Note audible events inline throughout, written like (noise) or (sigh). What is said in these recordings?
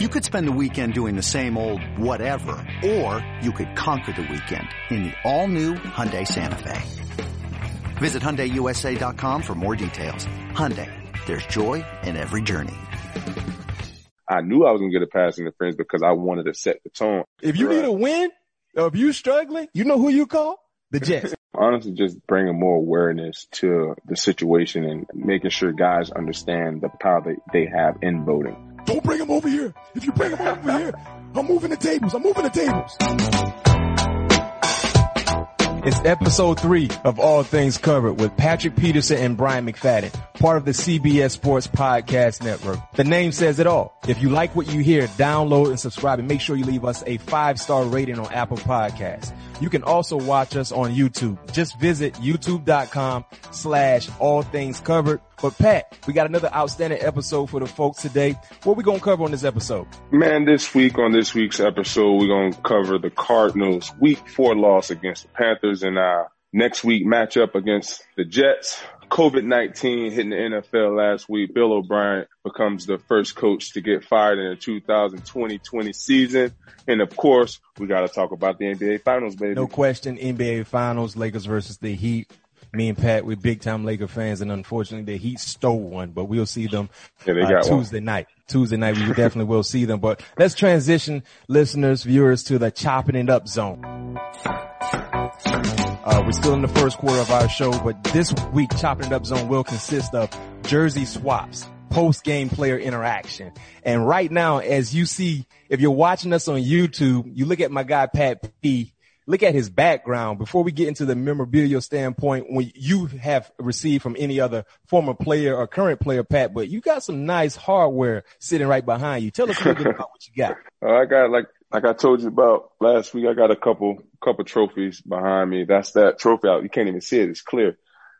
You could spend the weekend doing the same old whatever, or you could conquer the weekend in the all-new Hyundai Santa Fe. Visit HyundaiUSA.com for more details. Hyundai, there's joy in every journey. I knew I was gonna get a pass interference because I wanted to set the tone. If you need a win, or if you're struggling, you know who you call? The (laughs) Jets. Honestly, just bringing more awareness to the situation and making sure guys understand the power that they have in voting. Don't bring him over here. If you bring him over here, I'm moving the tables. I'm moving the tables. It's episode three of All Things Covered with Patrick Peterson and Bryant McFadden, part of the CBS Sports Podcast Network. The name says it all. If you like what you hear, download and subscribe and make sure you leave us a five star rating on Apple Podcasts. You can also watch us on YouTube. Just visit youtube.com slash all things covered. But Pat, we got another outstanding episode for the folks today. What we going to cover on this episode? Man, this week on this week's episode, we're going to cover the Cardinals week four loss against the Panthers and our next week matchup against the Jets. COVID-19 hitting the NFL last week. Bill O'Brien becomes the first coach to get fired in the 2020-20 season. And of course, we got to talk about the NBA finals, baby. No question. NBA finals, Lakers versus the Heat. Me and Pat, we're big time Laker fans and unfortunately the Heat stole one, but we'll see them Yeah, uh, got one. Tuesday night. Tuesday night, we definitely will see them, but let's transition listeners, viewers to the chopping it up zone. Uh, we're still in the first quarter of our show, but this week Chopping It Up Zone will consist of jersey swaps, post-game player interaction. And right now, as you see, if you're watching us on YouTube, you look at my guy Pat P, look at his background before we get into the memorabilia standpoint when you have received from any other former player or current player, Pat, but you got some nice hardware sitting right behind you. Tell us a little bit about what you got. (laughs) Uh, I got like like I told you about last week. I got a couple couple trophies behind me. That's that trophy out. You can't even see it. It's clear.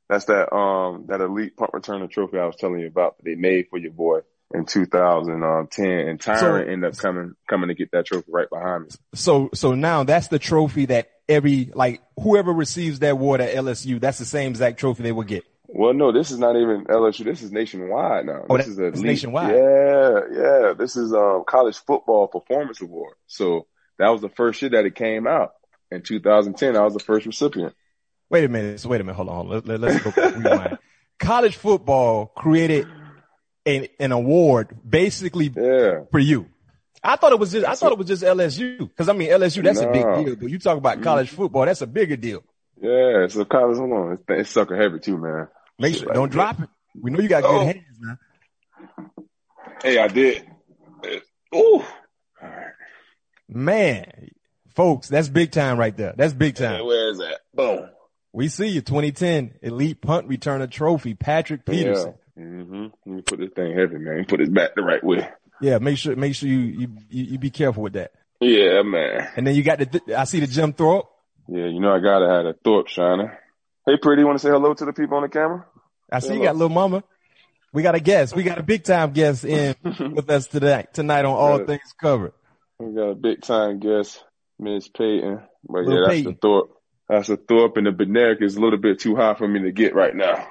That's that um that elite punt returner trophy I was telling you about that they made for your boy in 2010. And Tyron So- ended up coming coming to get that trophy right behind me. So, so now that's the trophy that every, like whoever receives that award at LSU, that's the same exact trophy they will get. Well, no, this is not even LSU. This is nationwide now. Oh, this is a nationwide. Yeah, yeah. This is um college football performance award. So that was the first year that it came out in 2010. I was the first recipient. Wait a minute. So wait a minute. Hold on. Hold on. Let, let, us go. Rewind. (laughs) College football created an, an award basically Yeah. for you. I thought it was just, I thought it was just LSU. Cause I mean, LSU, that's a big deal, but you talk about mm. college football, that's a bigger deal. Yeah, so college, hold on. It's, it's sucker heavy too, man. Make sure, like don't drop it. We know you got good Oh. hands man. Hey, I did. Uh, ooh. All right. Man, folks, that's big time right there. That's big time. Where is that? Boom. We see you, 2010 elite punt returner trophy, Patrick Peterson. Yeah. Mm-hmm. Let me put this thing heavy, man. Put it back the right way. Yeah, make sure make sure you you you, you be careful with that. Yeah, man. And then you got the th- I see the Jim Thorpe. Yeah, you know I gotta have a Thorpe shiner. Hey, pretty, want to say hello to the people on the camera? I see you Hello. got little mama. We got a guest. We got a big time guest in (laughs) with us today tonight on All. Things Covered. We got a big time guest, Miss Peyton. But Lil yeah, that's Peyton. the Thorpe. That's the Thorpe and the Bednarik is a little bit too high for me to get right now.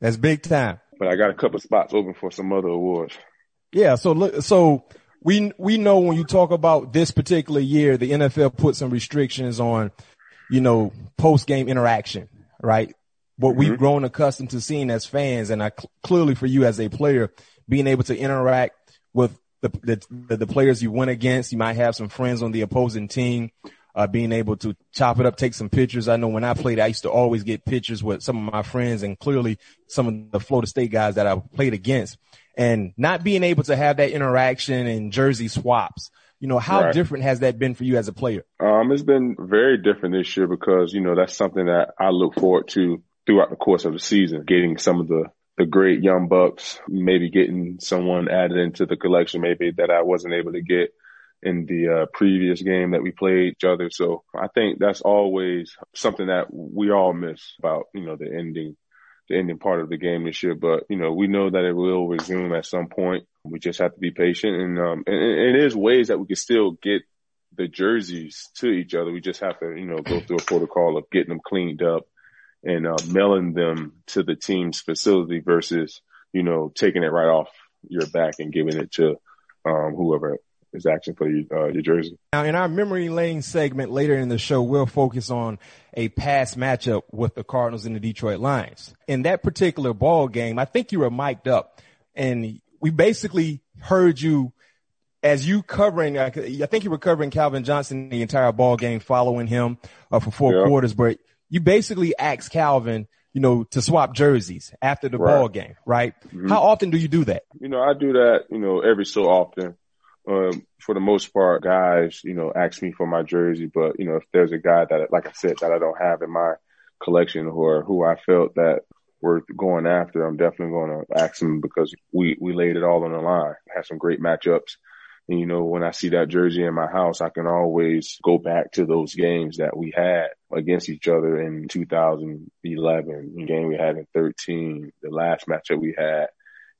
That's big time. But I got a couple spots open for some other awards. Yeah. So look, so we we know when you talk about this particular year, the NFL put some restrictions on, you know, post game interaction, right? What we've mm-hmm. grown accustomed to seeing as fans, and I cl- clearly for you as a player, being able to interact with the the the players you went against. You might have some friends on the opposing team. Uh, being able to chop it up, take some pictures. I know when I played, I used to always get pictures with some of my friends and clearly some of the Florida State guys that I played against and not being able to have that interaction and jersey swaps. You know, how Right. different has that been for you as a player? Um, it's been very different this year because, you know, that's something that I look forward to throughout the course of the season, getting some of the, the great young bucks, maybe getting someone added into the collection, maybe that I wasn't able to get in the uh, previous game that we played each other. So I think that's always something that we all miss about, you know, the ending, the ending part of the game this year. But, you know, we know that it will resume at some point. We just have to be patient and, um, and, and is ways that we can still get the jerseys to each other. We just have to, you know, go through a protocol of getting them cleaned up and uh, mailing them to the team's facility versus, you know, taking it right off your back and giving it to um, whoever is asking for your, uh, your jersey. Now, in our memory lane segment later in the show, we'll focus on a past matchup with the Cardinals and the Detroit Lions. In that particular ball game, I think you were mic'd up and we basically heard you as you covering, I think you were covering Calvin Johnson the entire ball game following him uh, for four yeah. quarters, but you basically asked Calvin, you know, to swap jerseys after the right. ball game, right? Mm-hmm. How often do you do that? You know, I do that, you know, every so often. Um, for the most part, guys, you know, ask me for my jersey, but you know, if there's a guy that, like I said, that I don't have in my collection or who I felt that worth going after, I'm definitely going to ask him because we, we laid it all on the line, had some great matchups. And, you know, when I see that jersey in my house, I can always go back to those games that we had against each other in 2011, the game we had in 13, the last matchup we had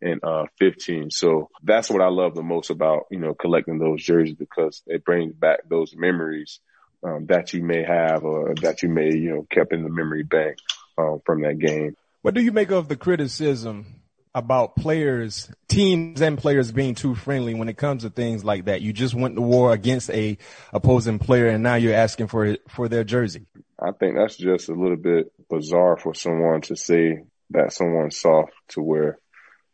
in uh, 15. So that's what I love the most about, you know, collecting those jerseys because it brings back those memories um, that you may have or that you may, you know, kept in the memory bank um, from that game. What do you make of the criticism about players, teams and players being too friendly when it comes to things like that. You just went to war against a opposing player and now you're asking for for their jersey. I think that's just a little bit bizarre for someone to say that someone's soft to where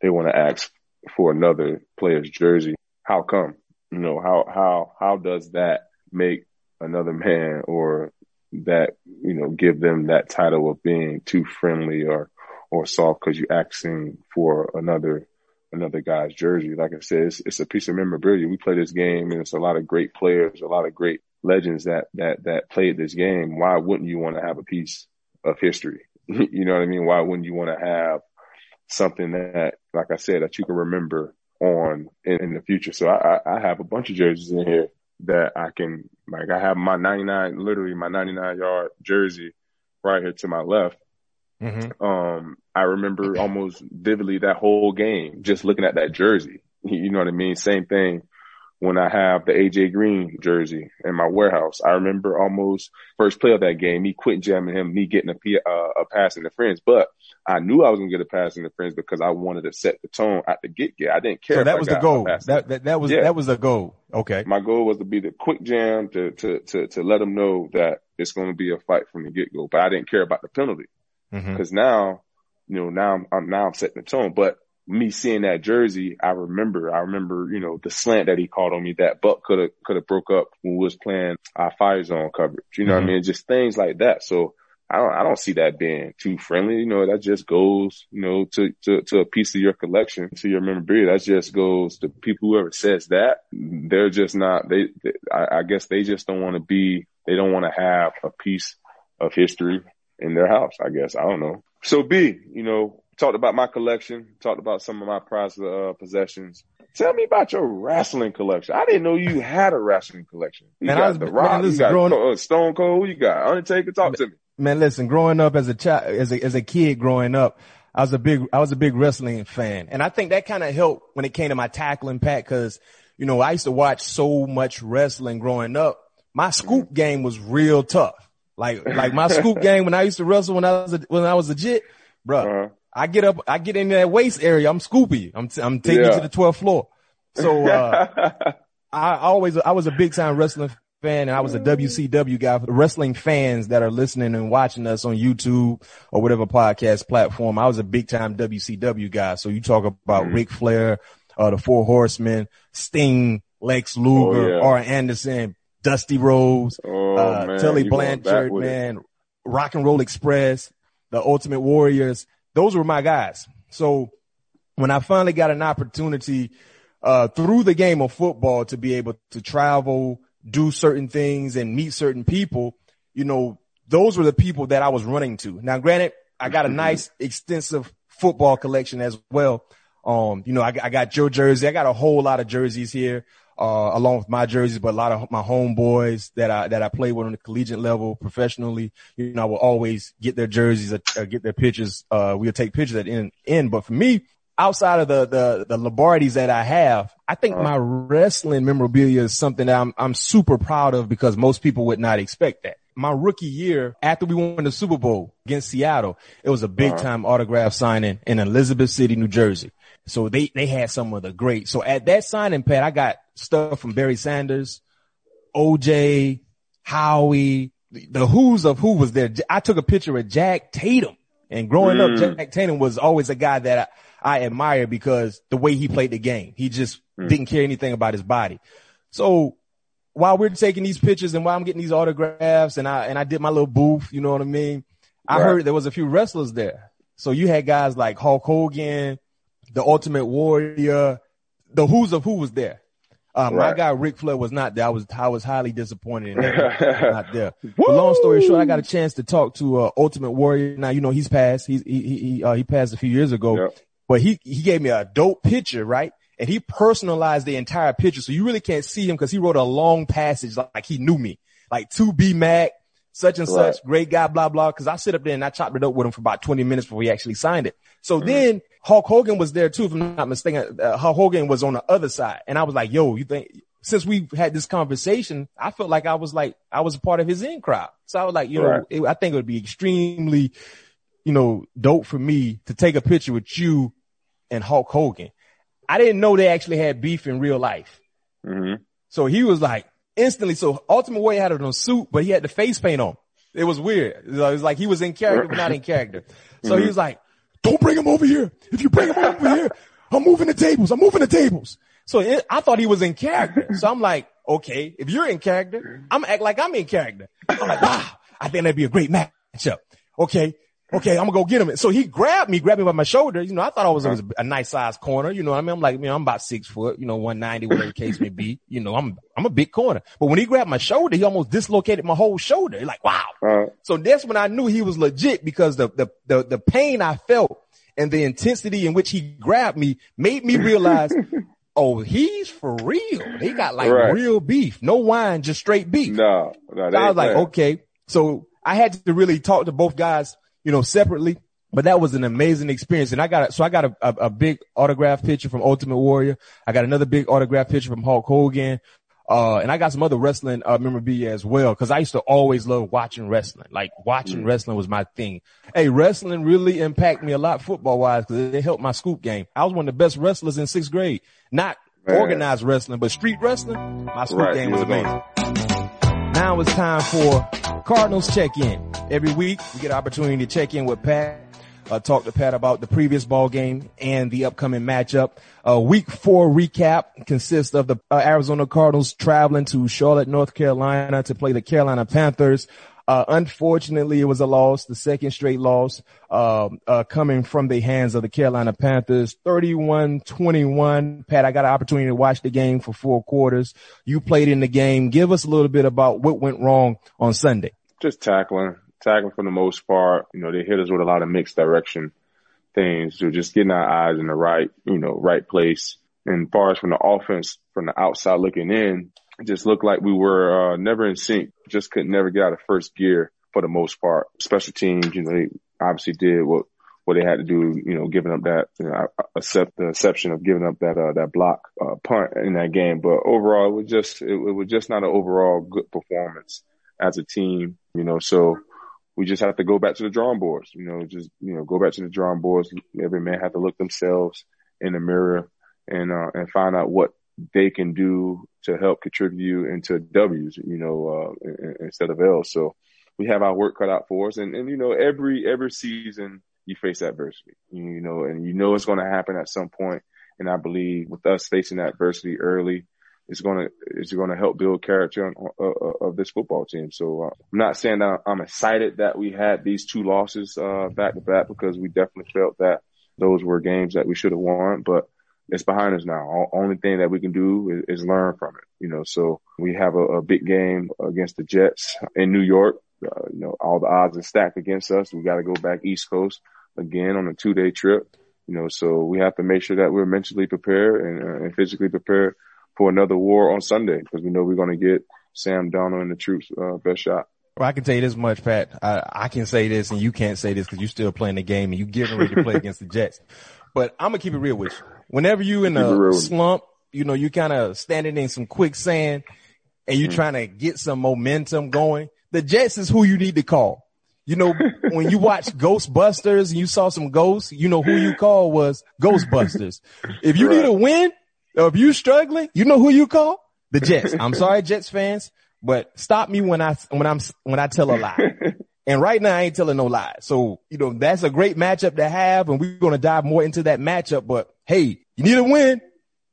they want to ask for another player's jersey. How come? You know, how how how does that make another man or that, you know, give them that title of being too friendly or or soft because you're asking for another another guy's jersey. Like I said, it's, it's, a piece of memorabilia. We play this game and it's a lot of great players, a lot of great legends that, that, that played this game. Why wouldn't you want to have a piece of history? (laughs) you know what I mean? Why wouldn't you want to have something that, like I said, that you can remember on in, in the future? So I, I, have a bunch of jerseys in here that I can, like I have my 99, literally my 99 yard jersey right here to my left Mm-hmm. Um, I remember almost vividly that whole game, just looking at that jersey. You know what I mean? Same thing when I have the AJ Green jersey in my warehouse. I remember almost first play of that game, me quitting jamming him, me getting a, uh, a pass interference. But I knew I was gonna get a pass interference because I wanted to set the tone at the get get. I didn't care. So that was the goal. That, that, that was yeah. that was the goal. Okay. My goal was to be the quick jam to to to to let them know that it's going to be a fight from the get go. But I didn't care about the penalty. Mm-hmm. Cause now, you know, now I'm, I'm, now I'm setting the tone, but me seeing that jersey, I remember, I remember, you know, the slant that he called on me that Buck could have, could have broke up when we was playing our fire zone coverage. You know mm-hmm. what I mm-hmm. mean? Just things like that. So I don't, I don't see that being too friendly. You know, that just goes, you know, to, to, to a piece of your collection, to your memorabilia. That just goes to people, whoever says that, they're just not, they, they I, I guess they just don't want to be, they don't want to have a piece of history in their house, I guess. I don't know. So B, you know, talked about my collection, talked about some of my prized uh, possessions. Tell me about your wrestling collection. I didn't know you had a wrestling collection. You man, got was, The Rock, man, you got growing, uh, Stone Cold, you got? Undertaker, talk to me. Man, listen, growing up as a child, as a, as a kid growing up, I was a big, I was a big wrestling fan. And I think that kind of helped when it came to my tackling pack because, you know, I used to watch so much wrestling growing up. My scoop game was real tough. Like, like my scoop (laughs) game when I used to wrestle when I was, a, when I was legit, bro. Uh-huh. I get up, I get in that waist area. I'm scoopy. I'm, t- I'm taking yeah. to the 12th floor. So, uh, (laughs) I always, I was a big time wrestling fan and I was a WCW guy for wrestling fans that are listening and watching us on YouTube or whatever podcast platform. I was a big time WCW guy. So you talk about mm-hmm. Ric Flair, uh, the Four Horsemen, Sting, Lex Luger, oh, yeah. Arn Anderson, Dusty Rhodes, oh, uh, Tully Blanchard, man, Rock and Roll Express, the Ultimate Warriors. Those were my guys. So when I finally got an opportunity, uh, through the game of football to be able to travel, do certain things and meet certain people, you know, those were the people that I was running to. Now, granted, I got a nice extensive football collection as well. Um, you know, I, I got your jersey. I got a whole lot of jerseys here uh, along with my jerseys, but a lot of my homeboys that I, that I play with on the collegiate level professionally, you know, I will always get their jerseys, or, uh, get their pictures. Uh, we'll take pictures at end, end. But for me, outside of the, the, the Lombardies that I have, I think uh-huh. my wrestling memorabilia is something that I'm, I'm super proud of because most people would not expect that. My rookie year, after we won the Super Bowl against Seattle, it was a big uh-huh. time autograph signing in Elizabeth City, New Jersey. So they, they had some of the great. So at that signing pad, I got stuff from Barry Sanders, OJ, Howie, the who's of who was there. I took a picture of Jack Tatum and growing mm. up, Jack Tatum was always a guy that I, I admire because the way he played the game, he just mm. didn't care anything about his body. So while we're taking these pictures and while I'm getting these autographs and I, and I did my little booth, you know what I mean? I heard there was a few wrestlers there. So you had guys like Hulk Hogan, the Ultimate Warrior, the who's of who was there. Uh, right. My guy Ric Flair was not there. I was I was highly disappointed in that. (laughs) not there. But long story short, I got a chance to talk to uh, Ultimate Warrior. Now you know he's passed. He's, he he uh, he passed a few years ago. Yep. But he he gave me a dope picture, right? And he personalized the entire picture, so you really can't see him because he wrote a long passage like, like he knew me, like to be Mac, such and right. such, great guy, blah blah. Because I sit up there and I chopped it up with him for about twenty minutes before he actually signed it. So mm-hmm. then Hulk Hogan was there too, if I'm not mistaken. Uh, Hulk Hogan was on the other side. And I was like, yo, you think, since we had this conversation, I felt like I was like, I was a part of his in crowd. So I was like, you right. know, it, I think it would be extremely, you know, dope for me to take a picture with you and Hulk Hogan. I didn't know they actually had beef in real life. Mm-hmm. So he was like instantly. So Ultimate Warrior had on a suit, but he had the face paint on. It was weird. It was like he was in character, but not in (laughs) character. So mm-hmm. he was like, don't bring him over here. If you bring him over here, (laughs) I'm moving the tables. I'm moving the tables. So it, I thought he was in character. So I'm like, okay, if you're in character, I'm act like I'm in character. I'm like, wow, I think that'd be a great matchup. Okay. Okay, I'm gonna go get him. So he grabbed me, grabbed me by my shoulder. You know, I thought I was, was a nice size corner. You know what I mean? I'm like, you know, I'm about six foot, you know, 190, whatever the case may be. (laughs) You know, I'm, I'm a big corner. But when he grabbed my shoulder, he almost dislocated my whole shoulder. Like, wow. Uh, so that's when I knew he was legit because the, the, the, the pain I felt and the intensity in which he grabbed me made me realize, (laughs) oh, he's for real. He got like right. real beef, no wine, just straight beef. No, no so I was like, okay. So I had to really talk to both guys, you know, separately. But that was an amazing experience. And I got, so I got a, a, a big autograph picture from Ultimate Warrior. I got another big autograph picture from Hulk Hogan. Uh, and I got some other wrestling, uh, memorabilia as well. Cause I used to always love watching wrestling. Like watching mm. wrestling was my thing. Hey, wrestling really impacted me a lot football wise cause it helped my scoop game. I was one of the best wrestlers in sixth grade. Not Man. organized wrestling, but street wrestling. My scoop right, game was amazing. Now it's time for Cardinals check in. Every week we get an opportunity to check in with Pat uh, talk to Pat about the previous ball game and the upcoming matchup. Uh, week four recap consists of the uh, Arizona Cardinals traveling to Charlotte, North Carolina to play the Carolina Panthers. Uh, unfortunately, it was a loss, the second straight loss, uh, uh, coming from the hands of the Carolina Panthers, 31-21. Pat, I got an opportunity to watch the game for four quarters. You played in the game. Give us a little bit about what went wrong on Sunday. Just tackling tackling for the most part. You know, they hit us with a lot of mixed direction things. So just getting our eyes in the right, you know, right place. And far as from the offense, from the outside looking in, just looked like we were uh, never in sync. Just could never get out of first gear for the most part. Special teams, you know, they obviously did what what they had to do, you know, giving up that, you know, accept the exception of giving up that, uh, that block, uh, punt in that game. But overall, it was just, it, it was just not an overall good performance as a team, you know, so we just have to go back to the drawing boards, you know, just, you know, go back to the drawing boards. Every man have to look themselves in the mirror and, uh, and find out what they can do to help contribute into W's, you know, uh, instead of L's. So we have our work cut out for us. And, and, you know, every, every season you face adversity, you know, and you know it's going to happen at some point. And I believe with us facing adversity early, it's going to it's going to help build character uh, uh, of this football team. So uh, I'm not saying I'm excited that we had these two losses uh, back to back because we definitely felt that those were games that we should have won, but it's behind us now. All, only thing that we can do is, is learn from it. You know, so we have a, a big game against the Jets in New York. Uh, you know, all the odds are stacked against us. We got to go back East Coast again on a two day trip. You know, so we have to make sure that we're mentally prepared and, uh, and physically prepared for another war on Sunday because we know we're going to get Sam Darnold and the troops uh, best shot. Well, I can tell you this much, Pat. I, I can say this and you can't say this because you're still playing the game and you're getting ready to play (laughs) against the Jets. But I'm gonna keep it real with you. Whenever you in a slump, you know, you kind of standing in some quicksand and you're mm-hmm. trying to get some momentum going. The Jets is who you need to call. You know, (laughs) when you watch Ghostbusters and you saw some ghosts, you know who you call was Ghostbusters. If you right. need a win, or if you struggling, you know who you call? The Jets. I'm sorry, Jets fans, but stop me when I when I'm when I tell a lie. (laughs) And right now I ain't telling no lies. So, you know, that's a great matchup to have. And we're going to dive more into that matchup. But hey, you need a win.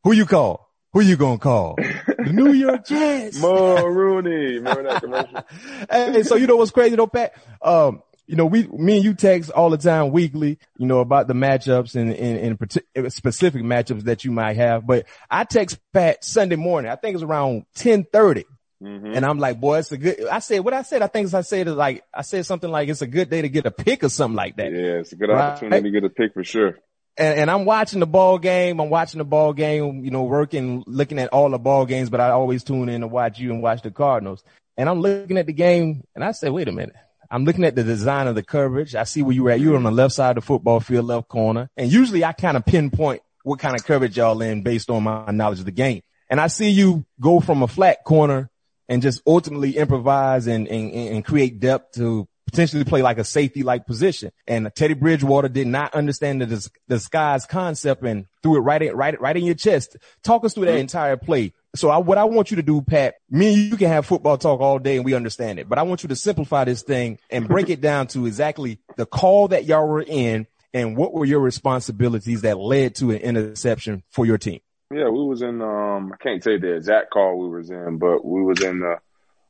Who you call? Who you going to call? The New York (laughs) Jets. Mo (laughs) Rooney. Remember that commercial? (laughs) hey, so you know what's crazy though, Pat? Um, you know, we, me and you text all the time weekly, you know, about the matchups and, and, and specific matchups that you might have. But I text Pat Sunday morning. I think it's around 1030 Mm-hmm. And I'm like, boy, it's a good, I said, what I said, I think I said is like, I said something like, it's a good day to get a pick or something like that. Yeah, it's a good right? opportunity to get a pick for sure. And, and, I'm watching the ball game. I'm watching the ball game, you know, working, looking at all the ball games, but I always tune in to watch you and watch the Cardinals. And I'm looking at the game and I said, wait a minute. I'm looking at the design of the coverage. I see where you were at. You were on the left side of the football field, left corner. And usually I kind of pinpoint what kind of coverage y'all in based on my knowledge of the game. And I see you go from a flat corner and just ultimately improvise and, and, and create depth to potentially play like a safety like position. And Teddy Bridgewater did not understand the disguise concept and threw it right in, right, right in your chest. Talk us through that mm-hmm. entire play. So I, what I want you to do, Pat, me and you can have football talk all day and we understand it, but I want you to simplify this thing and break it down to exactly the call that y'all were in and what were your responsibilities that led to an interception for your team. Yeah, we was in. Um, I can't say the exact call we was in, but we was in a,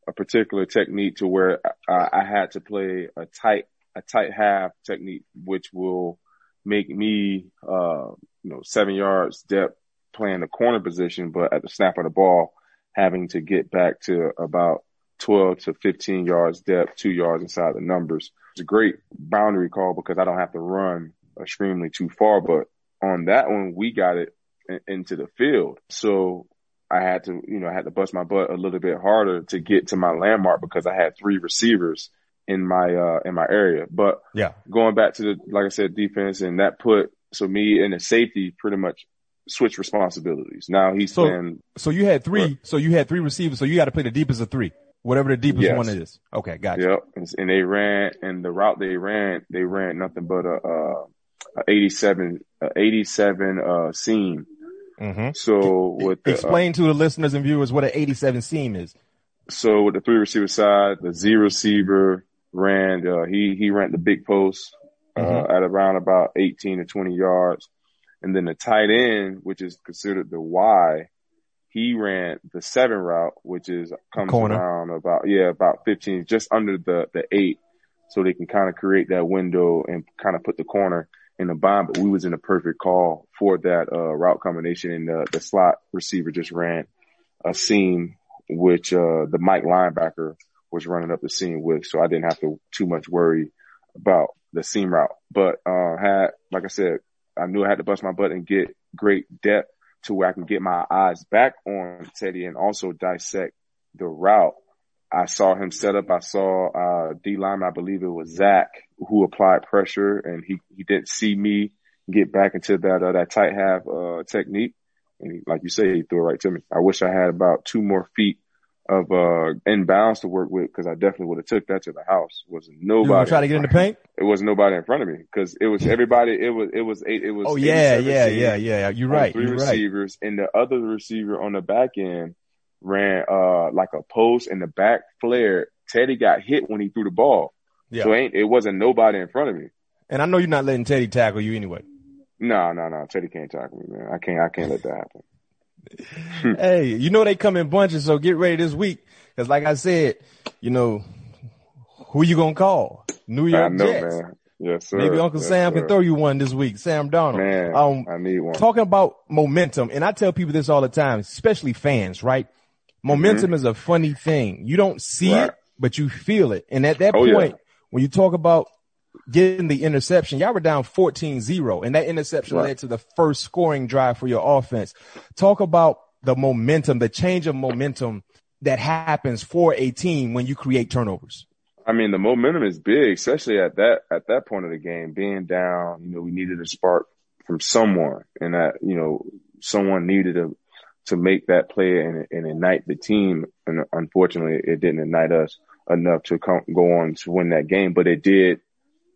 a particular technique to where I, I had to play a tight a tight half technique, which will make me, uh, you know, seven yards depth playing the corner position, but at the snap of the ball, having to get back to about 12 to 15 yards depth, two yards inside the numbers. It's a great boundary call because I don't have to run extremely too far, but on that one, we got it into the field. So I had to, you know, I had to bust my butt a little bit harder to get to my landmark because I had three receivers in my, uh, in my area. But yeah, going back to the, like I said, defense and that put, so me and the safety pretty much switch responsibilities. Now he's so, playing. So you had three, so you had three receivers. So you got to play the deepest of three, whatever the deepest yes. one is. Okay. Gotcha. Yep. And they ran and the route they ran, they ran nothing but a, uh, a 87, a 87, uh, seam Mm-hmm. So with the, explain uh, to the listeners and viewers what an 87 seam is. So with the three receiver side, the Z receiver ran, uh, he, he ran the big post, uh, mm-hmm. at around about 18 to 20 yards. And then the tight end, which is considered the Y, he ran the seven route, which is comes Corner. around about, yeah, about 15, just under the, the eight. So they can kind of create that window and kind of put the corner in the bind, but we was in a perfect call for that uh, route combination. And the, the slot receiver just ran a seam, which uh, the Mike linebacker was running up the seam with, so I didn't have to too much worry about the seam route. But uh, had, like I said, I knew I had to bust my butt and get great depth to where I can get my eyes back on Teddy and also dissect the route I saw him set up. I saw uh, D lineman, I believe it was Zach, who applied pressure, and he he didn't see me get back into that uh, that tight half uh, technique. And he, like you say, he threw it right to me. I wish I had about two more feet of uh inbounds to work with because I definitely would have took that to the house. Was nobody try to get in the paint? It was nobody in front of me because it was everybody. It was it was eight. It was oh yeah yeah yeah yeah. You're right. Three You're receivers right. and the other receiver on the back end ran uh like a post in the back flare. Teddy got hit when he threw the ball. Yeah. So ain't it wasn't nobody in front of me. And I know you're not letting Teddy tackle you anyway. No, no, no. Teddy can't tackle me, man. I can't I can't let that happen. (laughs) hey, you know they come in bunches, so get ready this week. Cause like I said, you know, who you gonna call? New York I know, Jets. Man. Yes, sir. Maybe Uncle yes, Sam sir. can throw you one this week. Sam Darnold. Man, um, I need one. Talking about momentum, and I tell people this all the time, especially fans, right? Momentum mm-hmm. is a funny thing. You don't see right. it, but you feel it. And at that oh, point, yeah. when you talk about getting the interception, y'all were down 14-0 and that interception right. led to the first scoring drive for your offense. Talk about the momentum, the change of momentum that happens for a team when you create turnovers. I mean, the momentum is big, especially at that, at that point of the game, being down, you know, we needed a spark from someone and that, you know, someone needed a, to make that play and, and ignite the team. And unfortunately, it didn't ignite us enough to come, go on to win that game, but it did,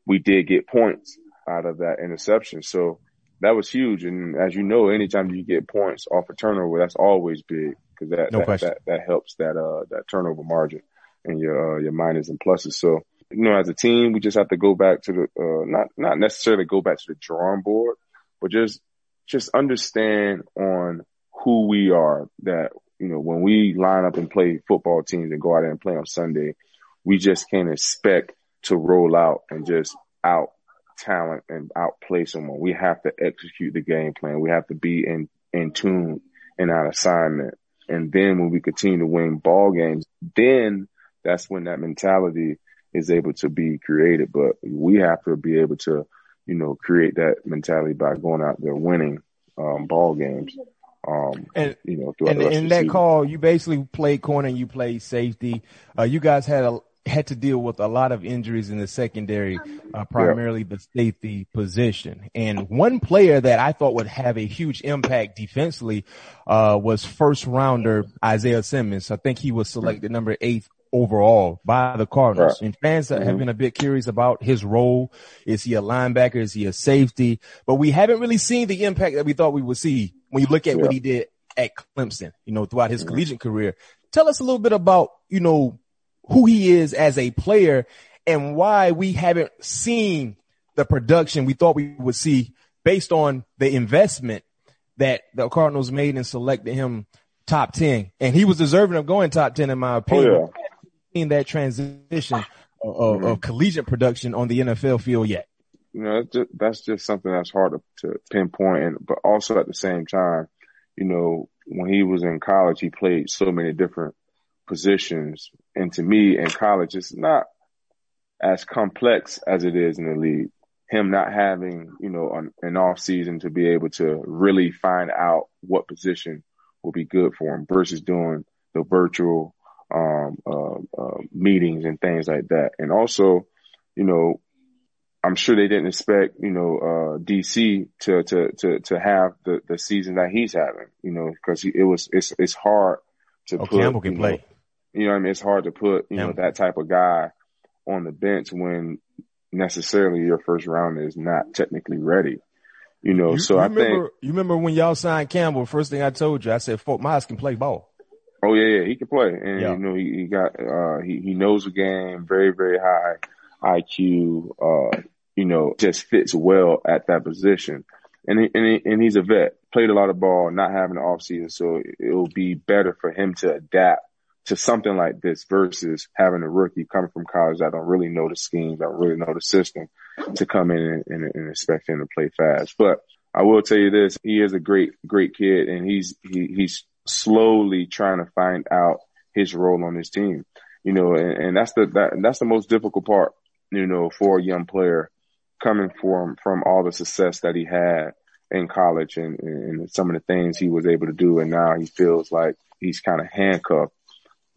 we did get points out of that interception. So that was huge. And as you know, anytime you get points off a turnover, that's always big because that, no that, that, that, helps that, uh, that turnover margin and your, uh, your minuses and pluses. So, you know, as a team, we just have to go back to the, uh, not, not necessarily go back to the drawing board, but just, just understand on who we are that, you know, when we line up and play football teams and go out there and play on Sunday, we just can't expect to roll out and just out talent and outplay someone. We have to execute the game plan. We have to be in, in tune in our assignment. And then when we continue to win ball games, then that's when that mentality is able to be created. But we have to be able to, you know, create that mentality by going out there winning um, ball games. Um, and you know, throughout the rest. and in that season. call, you basically played corner and you played safety. Uh, you guys had a had to deal with a lot of injuries in the secondary, uh, primarily the safety position. And one player that I thought would have a huge impact defensively, uh, was first rounder Isaiah Simmons. I think he was selected number eight overall by the Cardinals. Right. And fans mm-hmm. have been a bit curious about his role. Is he a linebacker? Is he a safety? But we haven't really seen the impact that we thought we would see when you look at yeah. what he did at Clemson, you know, throughout his mm-hmm. collegiate career. Tell us a little bit about, you know, who he is as a player and why we haven't seen the production we thought we would see based on the investment that the Cardinals made and selected him top 10. And he was deserving of going top 10 in my opinion. Oh, yeah. In that transition of, mm-hmm. of, collegiate production on the NFL field yet. You know, just, that's just something that's hard to, to pinpoint. And, but also at the same time, you know, when he was in college, he played so many different positions. And to me, in college, it's not as complex as it is in the league. Him not having, you know, an, an off season to be able to really find out what position will be good for him versus doing the virtual um, uh, uh, meetings and things like that. And also, you know, I'm sure they didn't expect, you know, uh, DC to, to, to, to have the, the season that he's having, you know, cause he, it was, it's, it's hard to oh, put, Campbell can play. Know, you know I mean? It's hard to put, you yeah. know, that type of guy on the bench when necessarily your first round is not technically ready. You know, you, so you I remember, think you remember when y'all signed Campbell. First thing I told you, I said Fort Myers can play ball. Oh yeah, yeah, he can play, and yeah. you know he, he got uh he he knows the game, very very high IQ. Uh, you know, just fits well at that position, and he, and he, and he's a vet. Played a lot of ball, not having an off season, so it'll be better for him to adapt to something like this versus having a rookie coming from college that don't really know the scheme, don't really know the system to come in and, and, and expect him to play fast. But I will tell you this, he is a great, great kid and he's, he, he's slowly trying to find out his role on his team, you know, and, and that's the, that, that's the most difficult part, you know, for a young player coming from, from all the success that he had in college and, and some of the things he was able to do. And now he feels like he's kind of handcuffed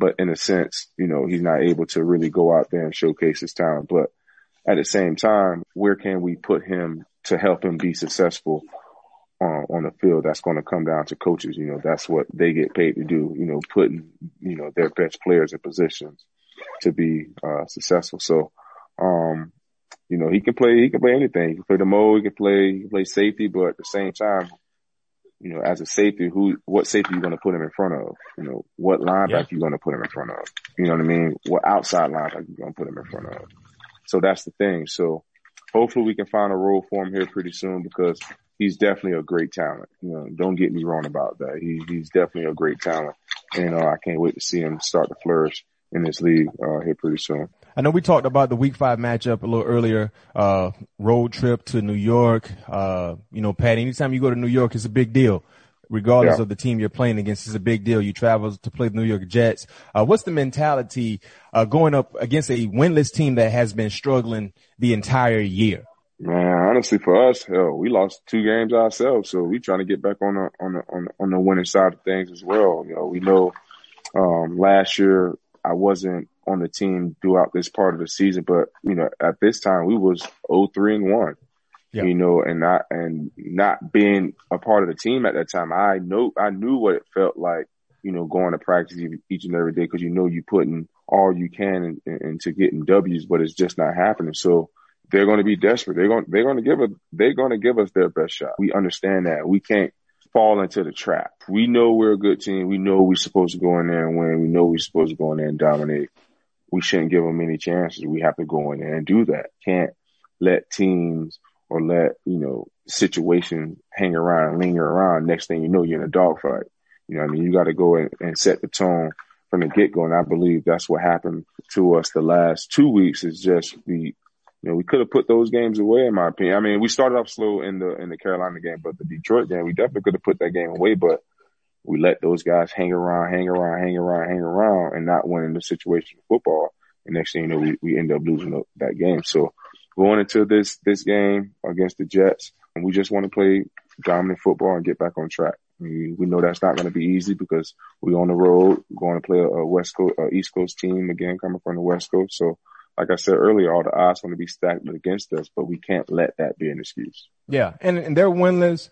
but in a sense, you know, he's not able to really go out there and showcase his talent. But at the same time, where can we put him to help him be successful uh, on the field? That's going to come down to coaches. You know, that's what they get paid to do. You know, putting you know their best players in positions to be uh, successful. So, um, you know, he can play. He can play anything. He can play the mode. He can play. He can play safety. But at the same time, you know, as a safety, who, what safety you going to put him in front of? You know, what linebacker yeah. you going to put him in front of? You know what I mean? What outside linebacker you going to put him in front of? So that's the thing. So hopefully we can find a role for him here pretty soon because he's definitely a great talent. You know, don't get me wrong about that. He, he's definitely a great talent. And, uh, I can't wait to see him start to flourish in this league, uh, here pretty soon. I know we talked about the week five matchup a little earlier, uh, road trip to New York. Uh, you know, Pat, anytime you go to New York, it's a big deal. Regardless yeah. of the team you're playing against, it's a big deal. You travel to play the New York Jets. Uh, what's the mentality, uh, going up against a winless team that has been struggling the entire year? Man, honestly, for us, hell, we lost two games ourselves, so we're trying to get back on the on the on the, on the winning side of things as well. You know, we know um, last year I wasn't on the team throughout this part of the season, but you know, at this time we was 0-3 and 1. Yeah. You know, and not and not being a part of the team at that time, I know I knew what it felt like you know, going to practice each and every day because you know you're putting all you can in, in, into getting W's, but it's just not happening. So they're going to be desperate. They're going, they're going to give us, they're going to give us their best shot. We understand that. We can't fall into the trap. We know we're a good team. We know we're supposed to go in there and win. We know we're supposed to go in there and dominate. We shouldn't give them any chances. We have to go in there and do that. Can't let teams or let, you know, situation hang around, linger around. Next thing you know, you're in a dogfight. You know I mean? You got to go and, and set the tone from the get go. And I believe that's what happened to us the last two weeks is just the you know, we could have put those games away, in my opinion. I mean, we started off slow in the in the Carolina game, but the Detroit game, we definitely could have put that game away. But we let those guys hang around, hang around, hang around, hang around, and not win in the situation of football. And next thing you know, we, we end up losing that game. So going into this this game against the Jets, and we just want to play dominant football and get back on track. We, know that's not going to be easy because we're on the road, going to play a West Coast, a East Coast team again, coming from the West Coast. So like I said earlier, all the odds going to be stacked against us, but we can't let that be an excuse. Yeah, and, and they're winless.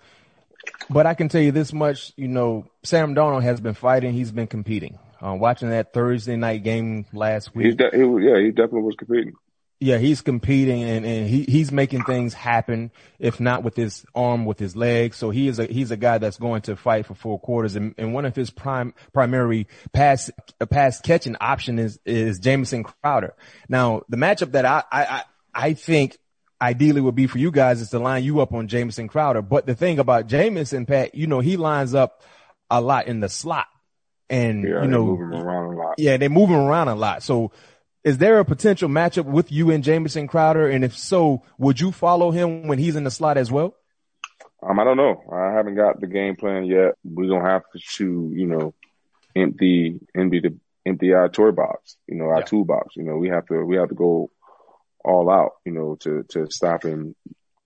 But I can tell you this much, you know, Sam Darnold has been fighting. He's been competing. Uh, watching that Thursday night game last week. De- he, yeah, he definitely was competing. Yeah, he's competing and, and he, he's making things happen, if not with his arm, with his leg. So he is a, he's a guy that's going to fight for four quarters. And, and one of his prime, primary pass, uh, pass catching option is, is Jamison Crowder. Now, the matchup that I, I, I think ideally would be for you guys is to line you up on Jamison Crowder. But the thing about Jamison, Pat, you know, he lines up a lot in the slot. And, yeah, you know, moving around a lot. Yeah, they're moving around a lot. So is there a potential matchup with you and Jamison Crowder? And if so, would you follow him when he's in the slot as well? Um, I don't know. I haven't got the game plan yet. We're gonna have to, you know, empty empty the empty our toy box, you know, our yeah. toolbox. You know, we have to we have to go all out, you know, to to stopping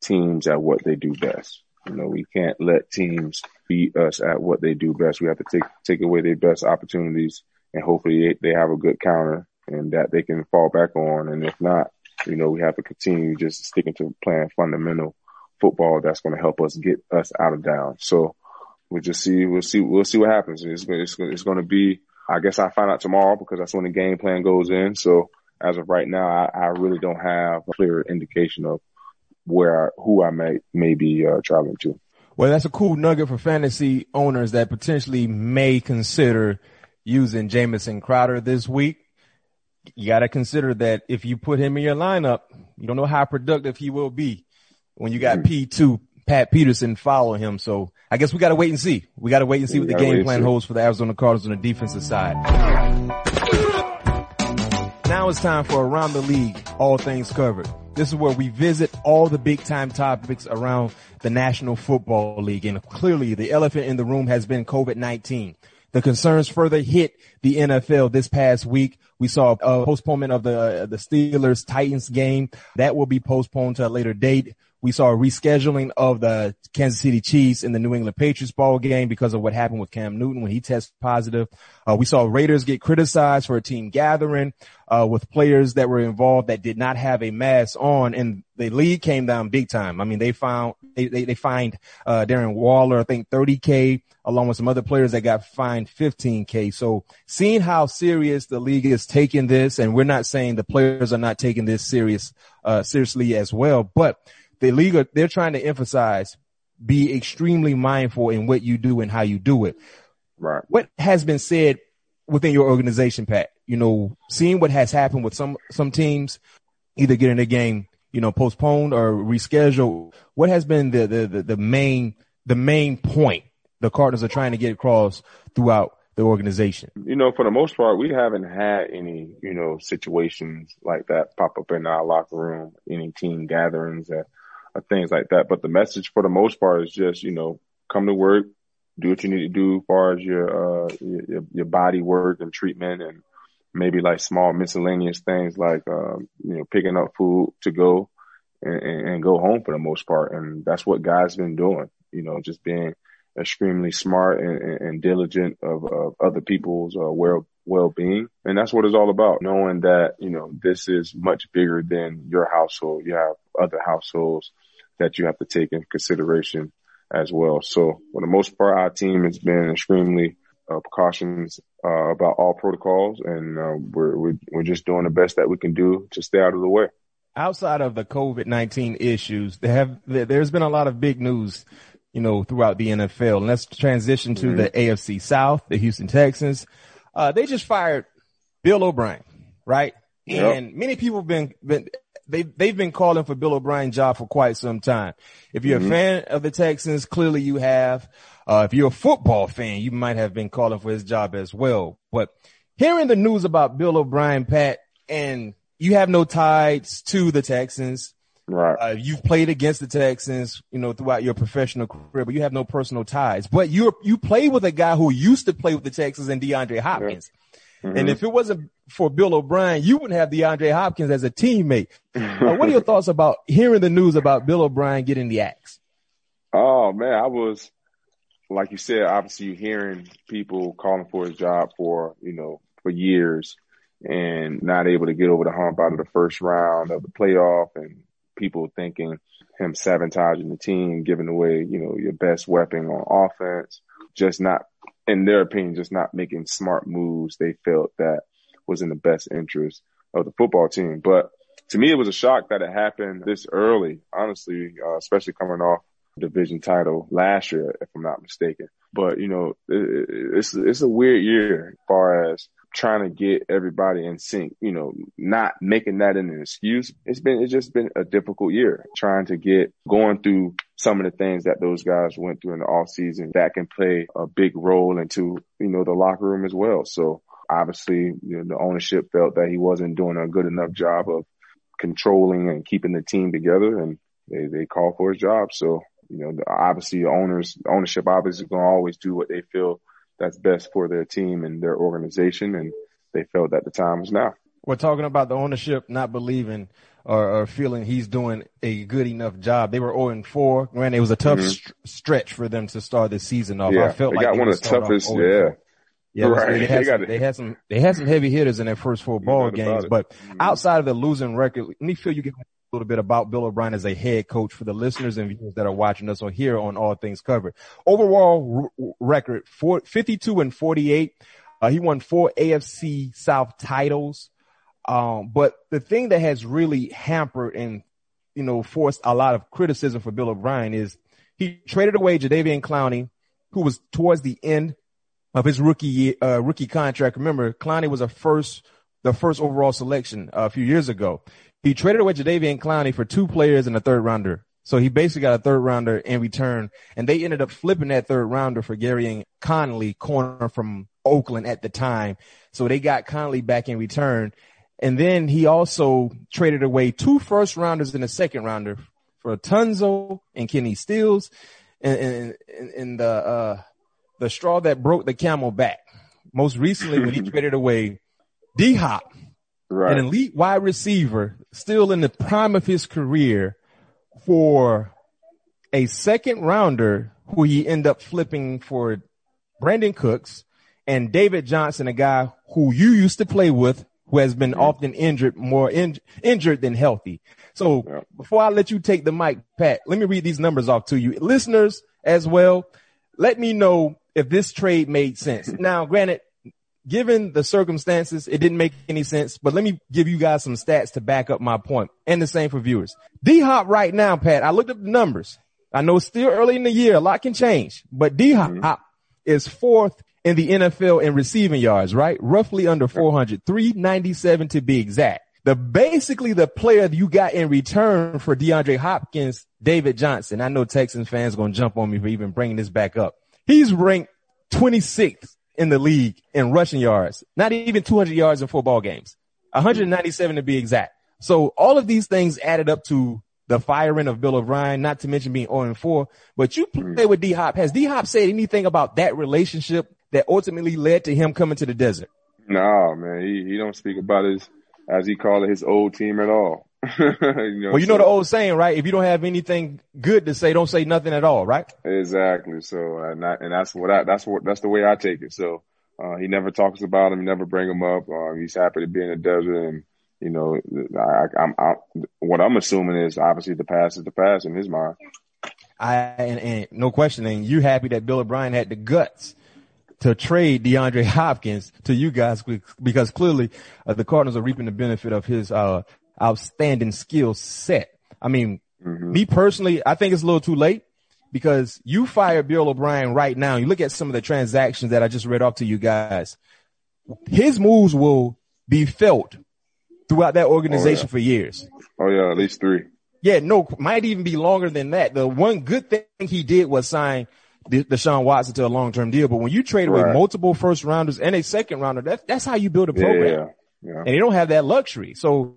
teams at what they do best. You know, we can't let teams beat us at what they do best. We have to take take away their best opportunities and hopefully they, they have a good counter and that they can fall back on. And if not, you know, we have to continue just sticking to playing fundamental football that's going to help us get us out of down. So we'll just see, we'll see, we'll see what happens. It's, it's, it's going to be, I guess I find out tomorrow because that's when the game plan goes in. So as of right now, I, I really don't have a clear indication of where, I, who I may, may be uh, traveling to. Well, that's a cool nugget for fantasy owners that potentially may consider using Jamison Crowder this week you got to consider that if you put him in your lineup, you don't know how productive he will be when you got mm-hmm. P2 Pat Peterson following him. So I guess we got to wait and see. We got to wait and see what the game plan holds for the Arizona Cardinals on the defensive side. Now it's time for Around the League, all things covered. This is where we visit all the big time topics around the National Football League. And clearly the elephant in the room has been COVID-19. The concerns further hit the NFL this past week. We saw a postponement of the the Steelers Titans game that will be postponed to a later date. We saw a rescheduling of the Kansas City Chiefs in the New England Patriots ball game because of what happened with Cam Newton when he tested positive. Uh, we saw Raiders get criticized for a team gathering uh, with players that were involved that did not have a mask on, and the league came down big time. I mean, they found they they, they fined uh, Darren Waller, I think 30k, along with some other players that got fined 15k. So seeing how serious the league is taking this, and we're not saying the players are not taking this serious uh, seriously as well, but the league, they're trying to emphasize be extremely mindful in what you do and how you do it. Right. What has been said within your organization, Pat? You know, seeing what has happened with some, some teams either getting the game, you know, postponed or rescheduled. What has been the, the, the, the main, the main point the Cardinals are trying to get across throughout the organization? You know, for the most part, we haven't had any, you know, situations like that pop up in our locker room, any team gatherings that things like that. But the message for the most part is just, you know, come to work, do what you need to do as far as your, uh, your, your body work and treatment and maybe like small miscellaneous things like, um, you know, picking up food to go and, and, go home for the most part. And that's what guys been doing, you know, just being extremely smart and, and diligent of, of, other people's uh, well well-being. And that's what it's all about. Knowing that, you know, this is much bigger than your household. You have other households that you have to take in consideration as well. So for the most part, our team has been extremely uh, precautions uh, about all protocols, and uh, we're, we're we're just doing the best that we can do to stay out of the way. Outside of the COVID nineteen issues, there have there's been a lot of big news, you know, throughout the NFL. And let's transition to mm-hmm. the AFC South, the Houston Texans. Uh, they just fired Bill O'Brien, right? Yep. And many people have been, been they they've been calling for Bill O'Brien's job for quite some time. If you're mm-hmm. a fan of the Texans, clearly you have. Uh, if you're a football fan, you might have been calling for his job as well. But hearing the news about Bill O'Brien, Pat, and you have no ties to the Texans. Right. Uh, you've played against the Texans, you know, throughout your professional career, but you have no personal ties. But you you play with a guy who used to play with the Texans and DeAndre Hopkins. Yeah. Mm-hmm. And if it wasn't for Bill O'Brien, you wouldn't have DeAndre Hopkins as a teammate. uh, what are your thoughts about hearing the news about Bill O'Brien getting the axe? Oh man, I was like you said, obviously you're hearing people calling for his job for, you know, for years and not able to get over the hump out of the first round of the playoff and people thinking him sabotaging the team, giving away, you know, your best weapon on offense, just not in their opinion, just not making smart moves they felt that was in the best interest of the football team. But to me, it was a shock that it happened this early, honestly, uh, especially coming off division title last year, if I'm not mistaken. But, you know, it, it's, it's a weird year as far as trying to get everybody in sync, you know, not making that an excuse. It's been, it's just been a difficult year trying to get going through some of the things that those guys went through in the off season that can play a big role into, you know, the locker room as well. So obviously, you know, the ownership felt that he wasn't doing a good enough job of controlling and keeping the team together and they, they called for his job. So, you know, obviously the owners, ownership obviously going to always do what they feel that's best for their team and their organization. And they felt that the time was now. We're talking about the ownership not believing or, or feeling he's doing a good enough job. They were 0 and 4. Granted, it was a tough mm-hmm. st- stretch for them to start the season off. Yeah, I felt they like got one of the toughest. Oh yeah. Yeah, right. they, had some, they had some they had some heavy hitters in their first four ball games, but mm-hmm. outside of the losing record, let me feel you get little bit about Bill O'Brien as a head coach for the listeners and viewers that are watching us on here on All Things Covered. Overall r- record, four, 52 and 48. Uh, he won four AFC South titles. Um, but the thing that has really hampered and, you know, forced a lot of criticism for Bill O'Brien is he traded away Jadeveon Clowney, who was towards the end of his rookie, uh, rookie contract. Remember, Clowney was a first, the first overall selection uh, a few years ago. He traded away Jadeveon Clowney for two players and a third rounder. So he basically got a third rounder in return and they ended up flipping that third rounder for Gareon Conley, corner from Oakland at the time. So they got Conley back in return and then he also traded away two first rounders and a second rounder for Tunsil and Kenny Stills and, and, and the, uh, the straw that broke the camel back. Most recently when he (laughs) traded away D Hop, right. an elite wide receiver, still in the prime of his career for a second rounder who he end up flipping for Brandin Cooks and David Johnson, a guy who you used to play with who has been often injured, more in, injured than healthy. So before I let you take the mic, Pat, let me read these numbers off to you. Listeners as well, let me know if this trade made sense. now, granted, given the circumstances, it didn't make any sense, but let me give you guys some stats to back up my point and the same for viewers. D Hop right now, Pat, I looked up the numbers. I know it's still early in the year. A lot can change, but D Hop mm-hmm. is fourth in the NFL in receiving yards, right? Roughly under 400, 397 to be exact. The basically the player you got in return for DeAndre Hopkins, David Johnson. I know Texans fans going to jump on me for even bringing this back up. He's ranked 26th in the league in rushing yards, not even 200 yards in football games, 197 to be exact. So all of these things added up to the firing of Bill O'Brien, not to mention being 0 and 4. But you play mm. with D Hop. Has D Hop said anything about that relationship that ultimately led to him coming to the desert? No, man, he, he don't speak about his, as he called it, his old team at all. (laughs) you know, well, you know the old saying, right? If you don't have anything good to say, don't say nothing at all, right? Exactly. So, and, I, and that's what I, that's what, that's the way I take it. So, uh, he never talks about him, never bring him up. Uh, he's happy to be in the desert and, you know, I, I'm, I, what I'm assuming is obviously the past is the past in his mind. I, and, and no questioning, you happy that Bill O'Brien had the guts to trade DeAndre Hopkins to you guys because clearly uh, the Cardinals are reaping the benefit of his uh, outstanding skill set. I mean, mm-hmm. me personally, I think it's a little too late because you fire Bill O'Brien right now. You look at some of the transactions that I just read off to you guys. His moves will be felt throughout that organization oh, yeah. for years. Oh yeah, at least three. Yeah, no, might even be longer than that. The one good thing he did was sign Deshaun Watson to a long term deal. But when you trade away right. multiple first rounders and a second rounder, that's that's how you build a program. Yeah, yeah. And you don't have that luxury. So,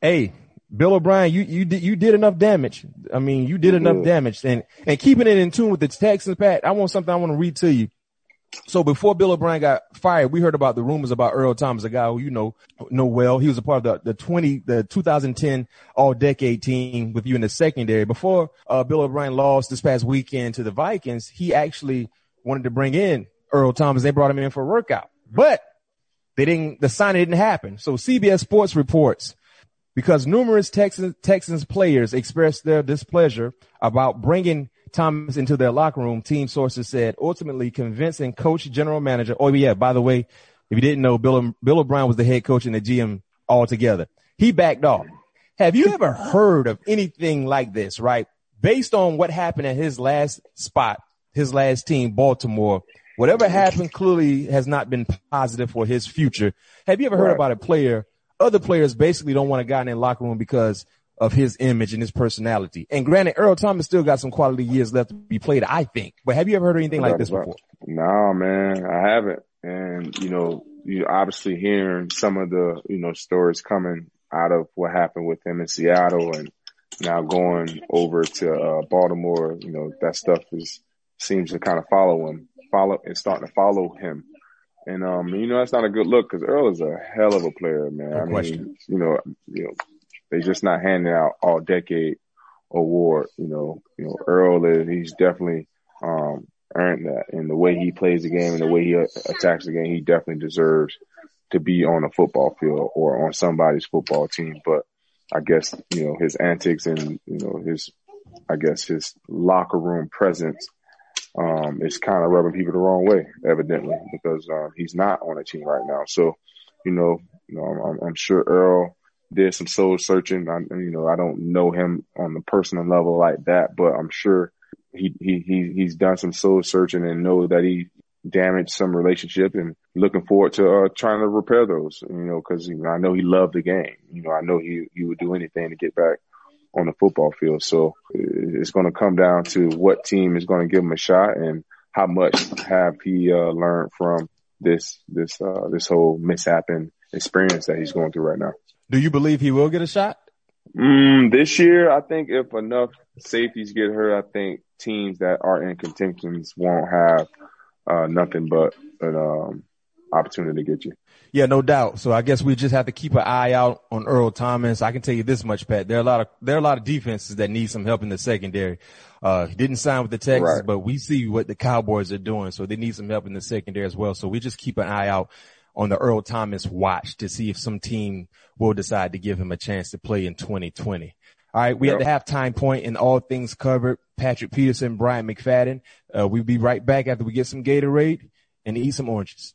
hey, Bill O'Brien, you you did you did enough damage. I mean, you did enough damage, and and keeping it in tune with the Texans, Pat. I want something I want to read to you. So before Bill O'Brien got fired, we heard about the rumors about Earl Thomas, a guy who you know know well. He was a part of the, the 20, the 2010 all decade team with you in the secondary. Before uh, Bill O'Brien lost this past weekend to the Vikings, he actually wanted to bring in Earl Thomas. They brought him in for a workout, but they didn't, the signing didn't happen. So CBS Sports reports because numerous Texans, Texans players expressed their displeasure about bringing Thomas into their locker room, team sources said, ultimately convincing coach, general manager. Oh yeah, by the way, if you didn't know, Bill, Bill O'Brien was the head coach and the GM altogether. He backed off. Have you ever heard of anything like this, right? Based on what happened at his last spot, his last team, Baltimore, whatever happened clearly has not been positive for his future. Have you ever heard right. about a player? Other players basically don't want a guy in their locker room because of his image and his personality. And granted, Earl Thomas still got some quality years left to be played, I think. But have you ever heard anything like this before? No, man, I haven't. And, you know, you obviously hearing some of the, you know, stories coming out of what happened with him in Seattle and now going over to uh, Baltimore, you know, that stuff is, seems to kind of follow him, follow and starting to follow him. And, um, you know, that's not a good look because Earl is a hell of a player, man. No I question. mean, you know, you know, they're just not handing out all decade award. You know, you know, Earl is, he's definitely, um, earned that and the way he plays the game and the way he attacks the game, he definitely deserves to be on a football field or on somebody's football team. But I guess, you know, his antics and, you know, his, I guess his locker room presence, um, is kind of rubbing people the wrong way, evidently, because, um, he's not on a team right now. So, you know, you know, I'm, I'm sure Earl, did some soul searching. I, you know, I don't know him on the personal level like that, but I'm sure he, he, he, he's done some soul searching and know that he damaged some relationship and looking forward to, uh, trying to repair those, you know, cause you know, I know he loved the game. You know, I know he, he would do anything to get back on the football field. So it's going to come down to what team is going to give him a shot and how much have he, uh, learned from this, this, uh, this whole mishap and experience that he's going through right now. Do you believe he will get a shot? Mm, this year, I think if enough safeties get hurt, I think teams that are in contentions won't have uh, nothing but an um, opportunity to get you. Yeah, no doubt. So I guess we just have to keep an eye out on Earl Thomas. I can tell you this much, Pat. There are a lot of there are a lot of defenses that need some help in the secondary. Uh, he didn't sign with the Texans, right. but we see what the Cowboys are doing, so they need some help in the secondary as well. So we just keep an eye out on the Earl Thomas watch to see if some team will decide to give him a chance to play in 2020. All right. We yep. at the halftime point and all things covered. Patrick Peterson, Bryant McFadden. Uh, we'll be right back after we get some Gatorade and eat some oranges.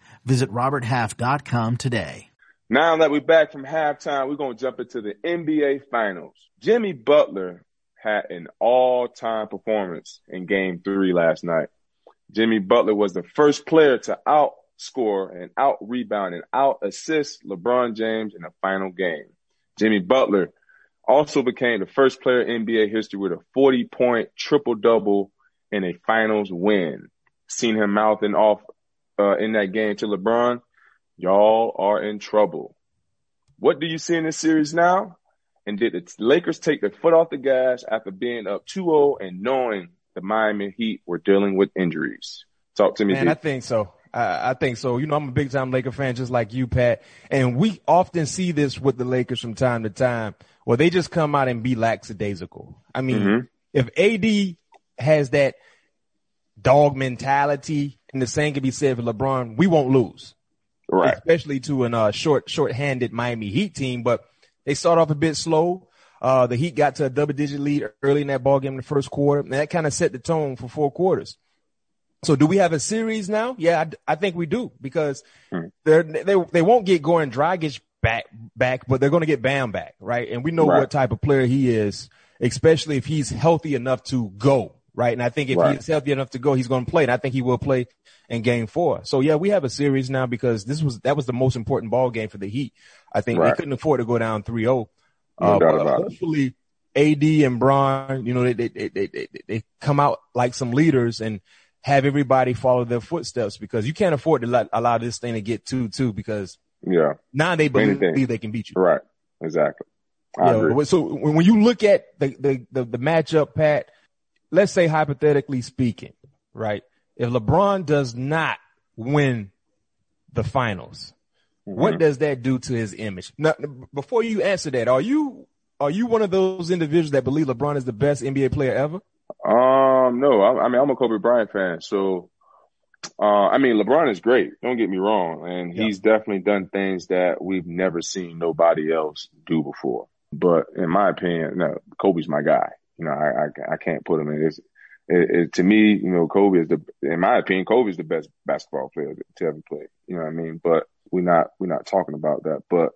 Visit RobertHalf.com today. Now that we're back from halftime, we're going to jump into the NBA Finals. Jimmy Butler had an all-time performance in game three last night. Jimmy Butler was the first player to outscore and out-rebound and out-assist LeBron James in the final game. Jimmy Butler also became the first player in NBA history with a 40-point triple-double in a finals win. Seen him mouthing off uh, in that game to LeBron Y'all are in trouble. What do you see in this series now? And did the Lakers take their foot off the gas after being up 2-0 and knowing the Miami Heat were dealing with injuries? Talk to me. Man, I think so. I, I think so. You know, I'm a big time Laker fan, just like you, Pat. And we often see this with the Lakers from time to time, where they just come out and be lackadaisical. I mean, mm-hmm. if AD has that dog mentality, and the same can be said for LeBron, we won't lose right. especially to an uh, short short-handed Miami Heat team. But they start off a bit slow. Uh, the Heat got to a double-digit lead early in that ball game in the first quarter, and that kind of set the tone for four quarters. So, do we have a series now? Yeah, I, I think we do because hmm. they're, they they won't get Goran Dragic back back, but they're going to get Bam back, right? And we know right. what type of player he is, especially if he's healthy enough to go, right? And I think if right. he's healthy enough to go, he's going to play, and I think he will play in game four. So yeah, we have a series now because this was, that was the most important ball game for the Heat. I think right. they couldn't afford to go down 3-0. No uh, hopefully AD and Bron, you know, they, they, they, they, they come out like some leaders and have everybody follow their footsteps because you can't afford to let, allow this thing to get two two because yeah, now they believe Anything. they can beat you. Right. Exactly. I you know, so when you look at the, the, the, the matchup, Pat, let's say hypothetically speaking, right? if LeBron does not win the finals, mm-hmm. what does that do to his image? Now, before you answer that, are you are you one of those individuals that believe LeBron is the best NBA player ever? Um, no. I, I mean, I'm a Kobe Bryant fan, so uh, I mean, LeBron is great. Don't get me wrong, and he's definitely done things that we've never seen nobody else do before. But in my opinion, no, Kobe's my guy. You know, I I, I can't put him in. It's, it, it, to me, you know, Kobe is the, in my opinion, Kobe is the best basketball player to ever play. You know what I mean? But we're not, we're not talking about that. But,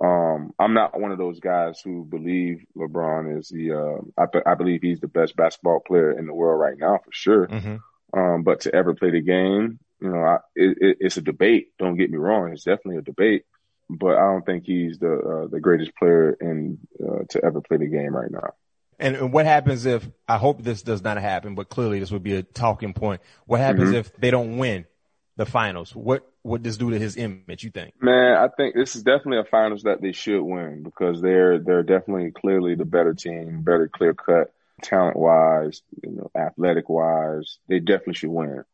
um, I'm not one of those guys who believe LeBron is the, uh, I, I believe he's the best basketball player in the world right now for sure. Mm-hmm. Um, but to ever play the game, you know, I, it, it, it's a debate. Don't get me wrong. It's definitely a debate, but I don't think he's the, uh, the greatest player in, uh, to ever play the game right now. And what happens if, I hope this does not happen, but clearly this would be a talking point. What happens mm-hmm. if they don't win the finals? What would this do to his image, you think? Man, I think this is definitely a finals that they should win because they're, they're definitely clearly the better team, better clear cut, talent wise, you know, athletic wise. They definitely should win.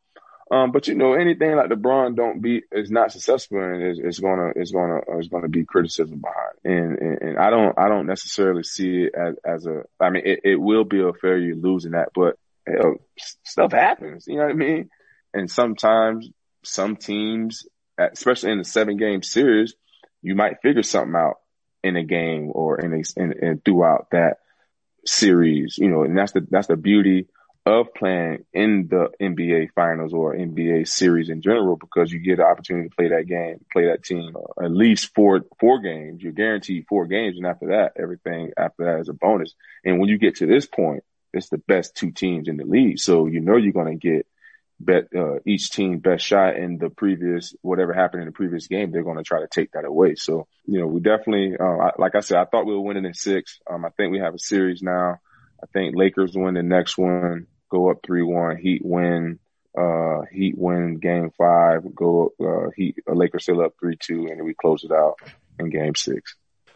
Um, but you know, anything like LeBron don't be is not successful and it's, is gonna it's gonna is gonna be criticism behind. And, and, and I don't I don't necessarily see it as as a I mean it, it will be a failure losing that, but you know, stuff happens. You know what I mean? And sometimes some teams, especially in the seven game series, you might figure something out in a game or in a in, in throughout that series. You know, and that's the that's the beauty of playing in the NBA finals or NBA series in general because you get the opportunity to play that game, play that team uh, at least four, four games. You're guaranteed four games. And after that, everything after that is a bonus. And when you get to this point, it's the best two teams in the league. So you know you're going to get bet, uh, each team best shot in the previous, whatever happened in the previous game, they're going to try to take that away. So, you know, we definitely, uh, like I said, I thought we were winning in six. Um, I think we have a series now. I think Lakers win the next one go up three one. Heat win. Uh, Heat win game five. Go uh, Heat. Uh, Lakers still up three two, and we close it out in game six.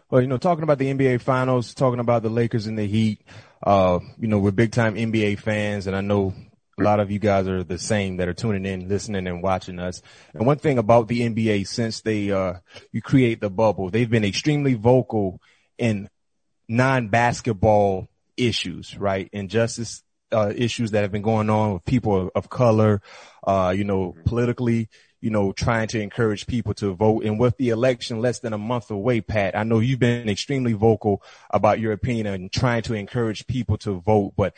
Well, you know, talking about the NBA finals, talking about the Lakers and the Heat, uh, you know, we're big time NBA fans and I know a lot of you guys are the same that are tuning in, listening and watching us. And one thing about the NBA, since they, uh, you create the bubble, they've been extremely vocal in non-basketball issues, right? Injustice uh, issues that have been going on with people of color, uh, you know, mm-hmm. politically, you know, trying to encourage people to vote. And with the election less than a month away, Pat, I know you've been extremely vocal about your opinion and trying to encourage people to vote, but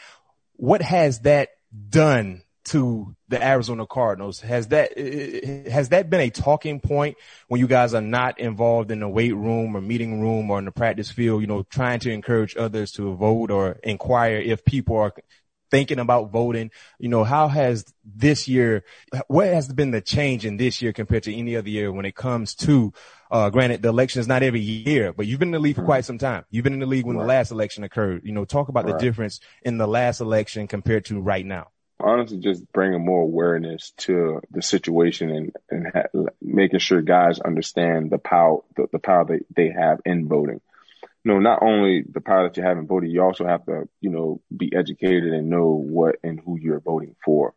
what has that done to the Arizona Cardinals. Has that has that been a talking point when you guys are not involved in the weight room or meeting room or in the practice field? You know, trying to encourage others to vote or inquire if people are thinking about voting. You know, how has this year? What has been the change in this year compared to any other year when it comes to? Uh, granted, the election is not every year, but you've been in the league for quite some time. You've been in the league when right. the last election occurred. You know, talk about right. the difference in the last election compared to right now honestly just bringing more awareness to the situation and, and ha- making sure guys understand the power, the, the power that they have in voting. You know, not only the power that you have in voting, you also have to, you know, be educated and know what and who you're voting for.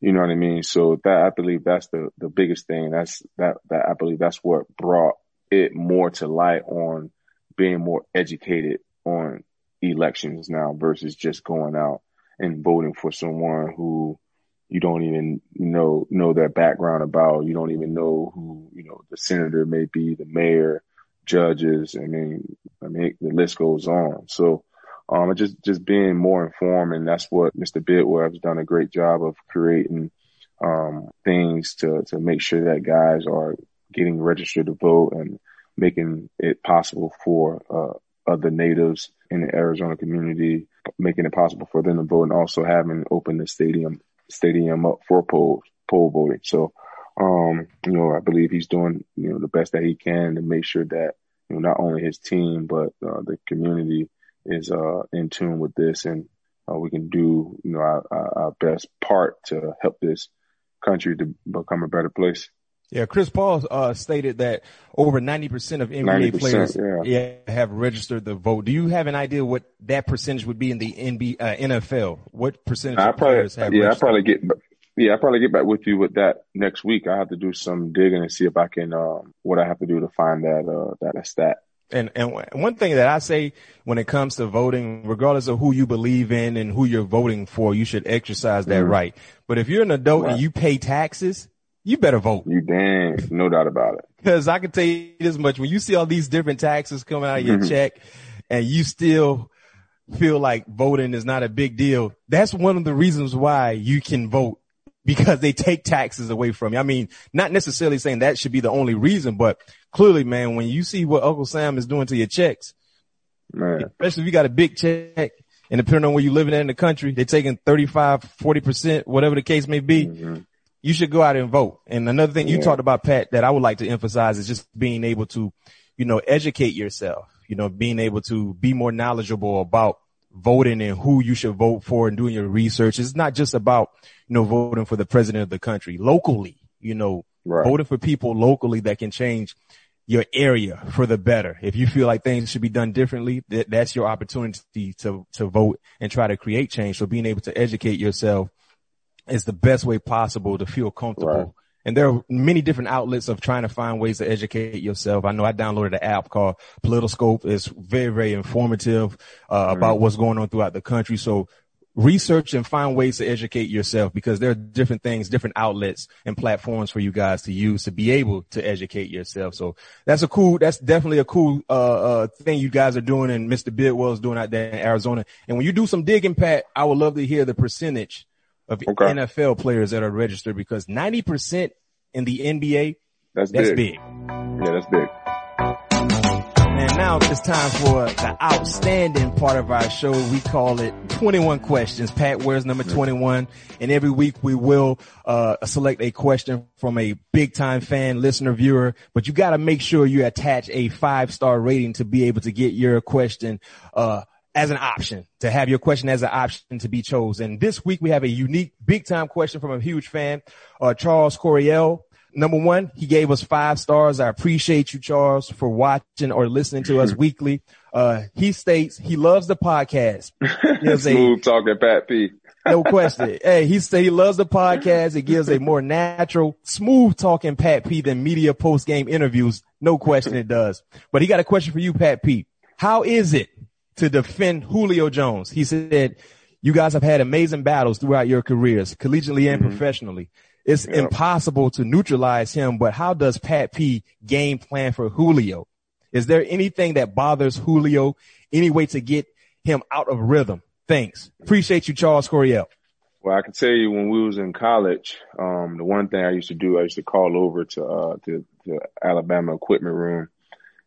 You know what I mean? So that, I believe that's the, the biggest thing. That's, that, that I believe that's what brought it more to light on being more educated on elections now versus just going out and voting for someone who you don't even know know their background about. You don't even know who you know the senator may be, the mayor, judges. I mean, I mean the list goes on. So, um, just just being more informed, and that's what Mr. Bidwill has done a great job of creating um, things to to make sure that guys are getting registered to vote and making it possible for uh, other natives in the Arizona community making it possible for them to vote and also having open the stadium stadium up for poll poll voting. So, um, you know, I believe he's doing you know the best that he can to make sure that you know not only his team but uh, the community is uh, in tune with this and uh, we can do you know our, our best part to help this country to become a better place. Yeah, Chris Paul uh, stated that over 90% of NBA players yeah. yeah. have registered the vote. Do you have an idea what that percentage would be in the NBA, uh, NFL? What percentage I of probably, players have Yeah, registered? I probably get yeah, I'll probably get back with you with that next week. I have to do some digging and see if I can um, what I have to do to find that uh, that stat. And and one thing that I say when it comes to voting, regardless of who you believe in and who you're voting for, you should exercise that mm-hmm. right. But if you're an adult right. and you pay taxes, you better vote. You damn, no doubt about it. Because I can tell you this much: when you see all these different taxes coming out of your mm-hmm. check, and you still feel like voting is not a big deal, that's one of the reasons why you can vote because they take taxes away from you. I mean, not necessarily saying that should be the only reason, but clearly, man, when you see what Uncle Sam is doing to your checks, man. especially if you got a big check and depending on where you're living in the country, they're taking 35, 40%, whatever the case may be. Mm-hmm you should go out and vote. And another thing yeah. you talked about, Pat, that I would like to emphasize is just being able to, you know, educate yourself, you know, being able to be more knowledgeable about voting and who you should vote for and doing your research. It's not just about, you know, voting for the president of the country locally, you know, right. voting for people locally that can change your area for the better. If you feel like things should be done differently, that, that's your opportunity to, to vote and try to create change. So being able to educate yourself is the best way possible to feel comfortable. Right. And there are many different outlets of trying to find ways to educate yourself. I know I downloaded an app called Politiscope. It's very, very informative uh, mm-hmm. about what's going on throughout the country. So research and find ways to educate yourself because there are different things, different outlets and platforms for you guys to use to be able to educate yourself. So that's a cool, that's definitely a cool, uh, uh, thing you guys are doing and Mr. Bidwill is doing out there in Arizona. And when you do some digging, Pat, I would love to hear the percentage of okay. NFL players that are registered because 90% in the NBA, that's, that's big. big. Yeah, that's big. And now it's time for the outstanding part of our show. We call it 21 questions. Pat wears number 21 and every week we will, uh, select a question from a big time fan, listener, viewer, but you got to make sure you attach a five star rating to be able to get your question, uh, as an option to have your question as an option to be chosen. This week we have a unique big time question from a huge fan, uh, Charles Coryell. Number one, he gave us five stars. I appreciate you, Charles, for watching or listening to us (laughs) weekly. Uh, he states he loves the podcast. (laughs) Smooth a, talking Pat P. (laughs) no question. Hey, he say he loves the podcast. It gives a more natural, smooth talking Pat P than media post game interviews. No question it does. But he got a question for you, Pat P. How is it to defend Julio Jones. He said, you guys have had amazing battles throughout your careers, collegiately and mm-hmm. professionally. It's yep. impossible to neutralize him, but how does Pat P game plan for Julio? Is there anything that bothers Julio? Any way to get him out of rhythm? Thanks. Appreciate you, Charles Coryell. Well, I can tell you when we was in college, um, the one thing I used to do, I used to call over to, uh, to, to Alabama equipment room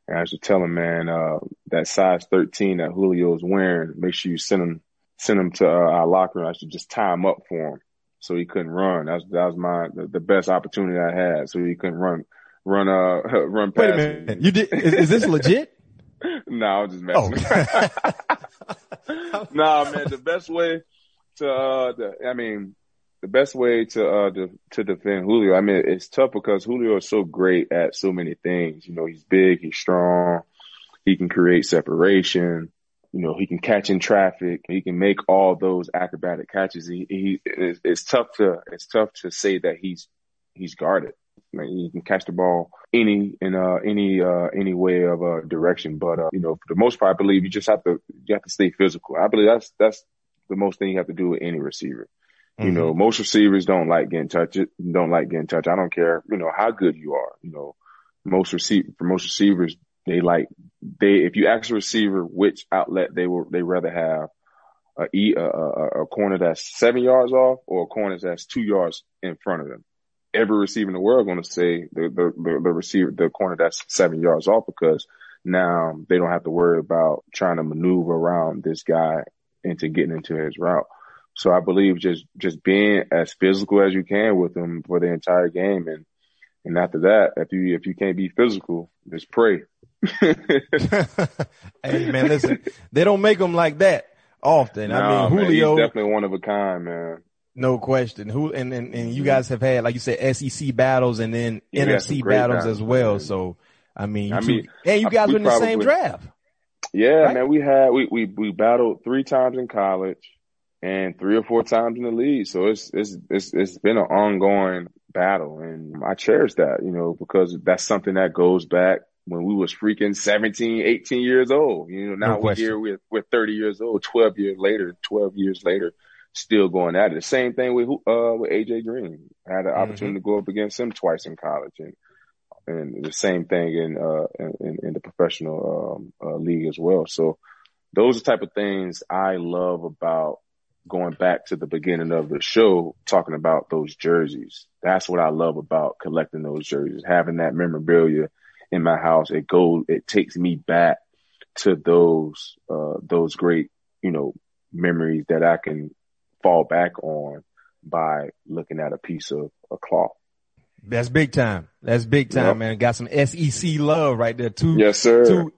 and I used to tell him, man, uh, that size 13 that Julio is wearing, make sure you send him, send him to uh, our locker room. I should just tie him up for him so he couldn't run. That was, that was my, the, best opportunity I had. So he couldn't run, run, uh, (laughs) run past Wait a minute. Me. You did, is, is this legit? (laughs) (laughs) no, I'm just messing. Oh. nah, man, the best way to, uh, the, I mean, the best way to, uh, to, to defend Julio, I mean, it's tough because Julio is so great at so many things. You know, he's big, he's strong, he can create separation. You know, he can catch in traffic. He can make all those acrobatic catches. He, he, it's, it's tough to, it's tough to say that he's, he's guarded. Like he can catch the ball any in uh any uh any way of uh direction. But uh you know for the most part, I believe you just have to you have to stay physical. I believe that's that's the most thing you have to do with any receiver. Mm-hmm. You know, most receivers don't like getting touched. Don't like getting touched. I don't care. You know how good you are. You know, most receive for most receivers, they like they if you ask a receiver which outlet they will they rather have a, a, a, a corner that's seven yards off or a corner that's two yards in front of them every receiver in the world going to say the, the, the, the receiver, the corner that's seven yards off because now they don't have to worry about trying to maneuver around this guy into getting into his route. So I believe just, just being as physical as you can with him for the entire game. And, and after that, if you, if you can't be physical, just pray. (laughs) (laughs) hey man, listen, they don't make them like that often. Nah, I mean, Julio man, definitely one of a kind, man. No question. Who and, and, and you mm-hmm. guys have had, like you said, SEC battles and then yeah, NFC battles as well. Man. So I mean, I mean, and you guys were in the same draft. Yeah, right? man. We had we we we battled three times in college and three or four times in the league. So it's it's it's it's been an ongoing battle, and I cherish that, you know, because that's something that goes back when we was freaking 17, 18 years old. You know, now no we're here, we're, we're 30 years old, 12 years later, 12 years later still going at it. The same thing with uh with AJ Green. I had an mm-hmm. opportunity to go up against him twice in college, and and the same thing in uh in, in the professional um, uh, league as well. So those are the type of things I love about going back to the beginning of the show, talking about those jerseys. That's what I love about collecting those jerseys, having that memorabilia in my house. It goes, it takes me back to those, uh, those great, you know, memories that I can fall back on by looking at a piece of a cloth. That's big time. That's big time, yep. man. Got some SEC love right there. Two, yes, sir. Two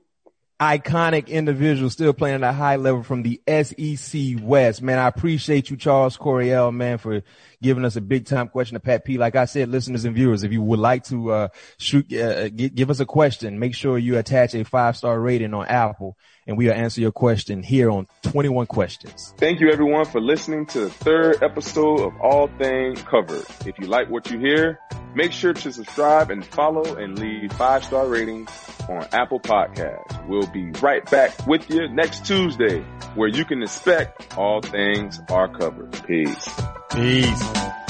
iconic individuals still playing at a high level from the SEC West. Man, I appreciate you, Charles Coryell, man, for giving us a big time question to Pat P. Like I said, listeners and viewers, if you would like to uh, shoot, uh, give us a question, make sure you attach a five star rating on Apple and we will answer your question here on 21 Questions. Thank you everyone for listening to the third episode of All Things Covered. If you like what you hear, make sure to subscribe and follow and leave five star ratings on Apple Podcasts. We'll be right back with you next Tuesday where you can expect all things are covered. Peace. Peace.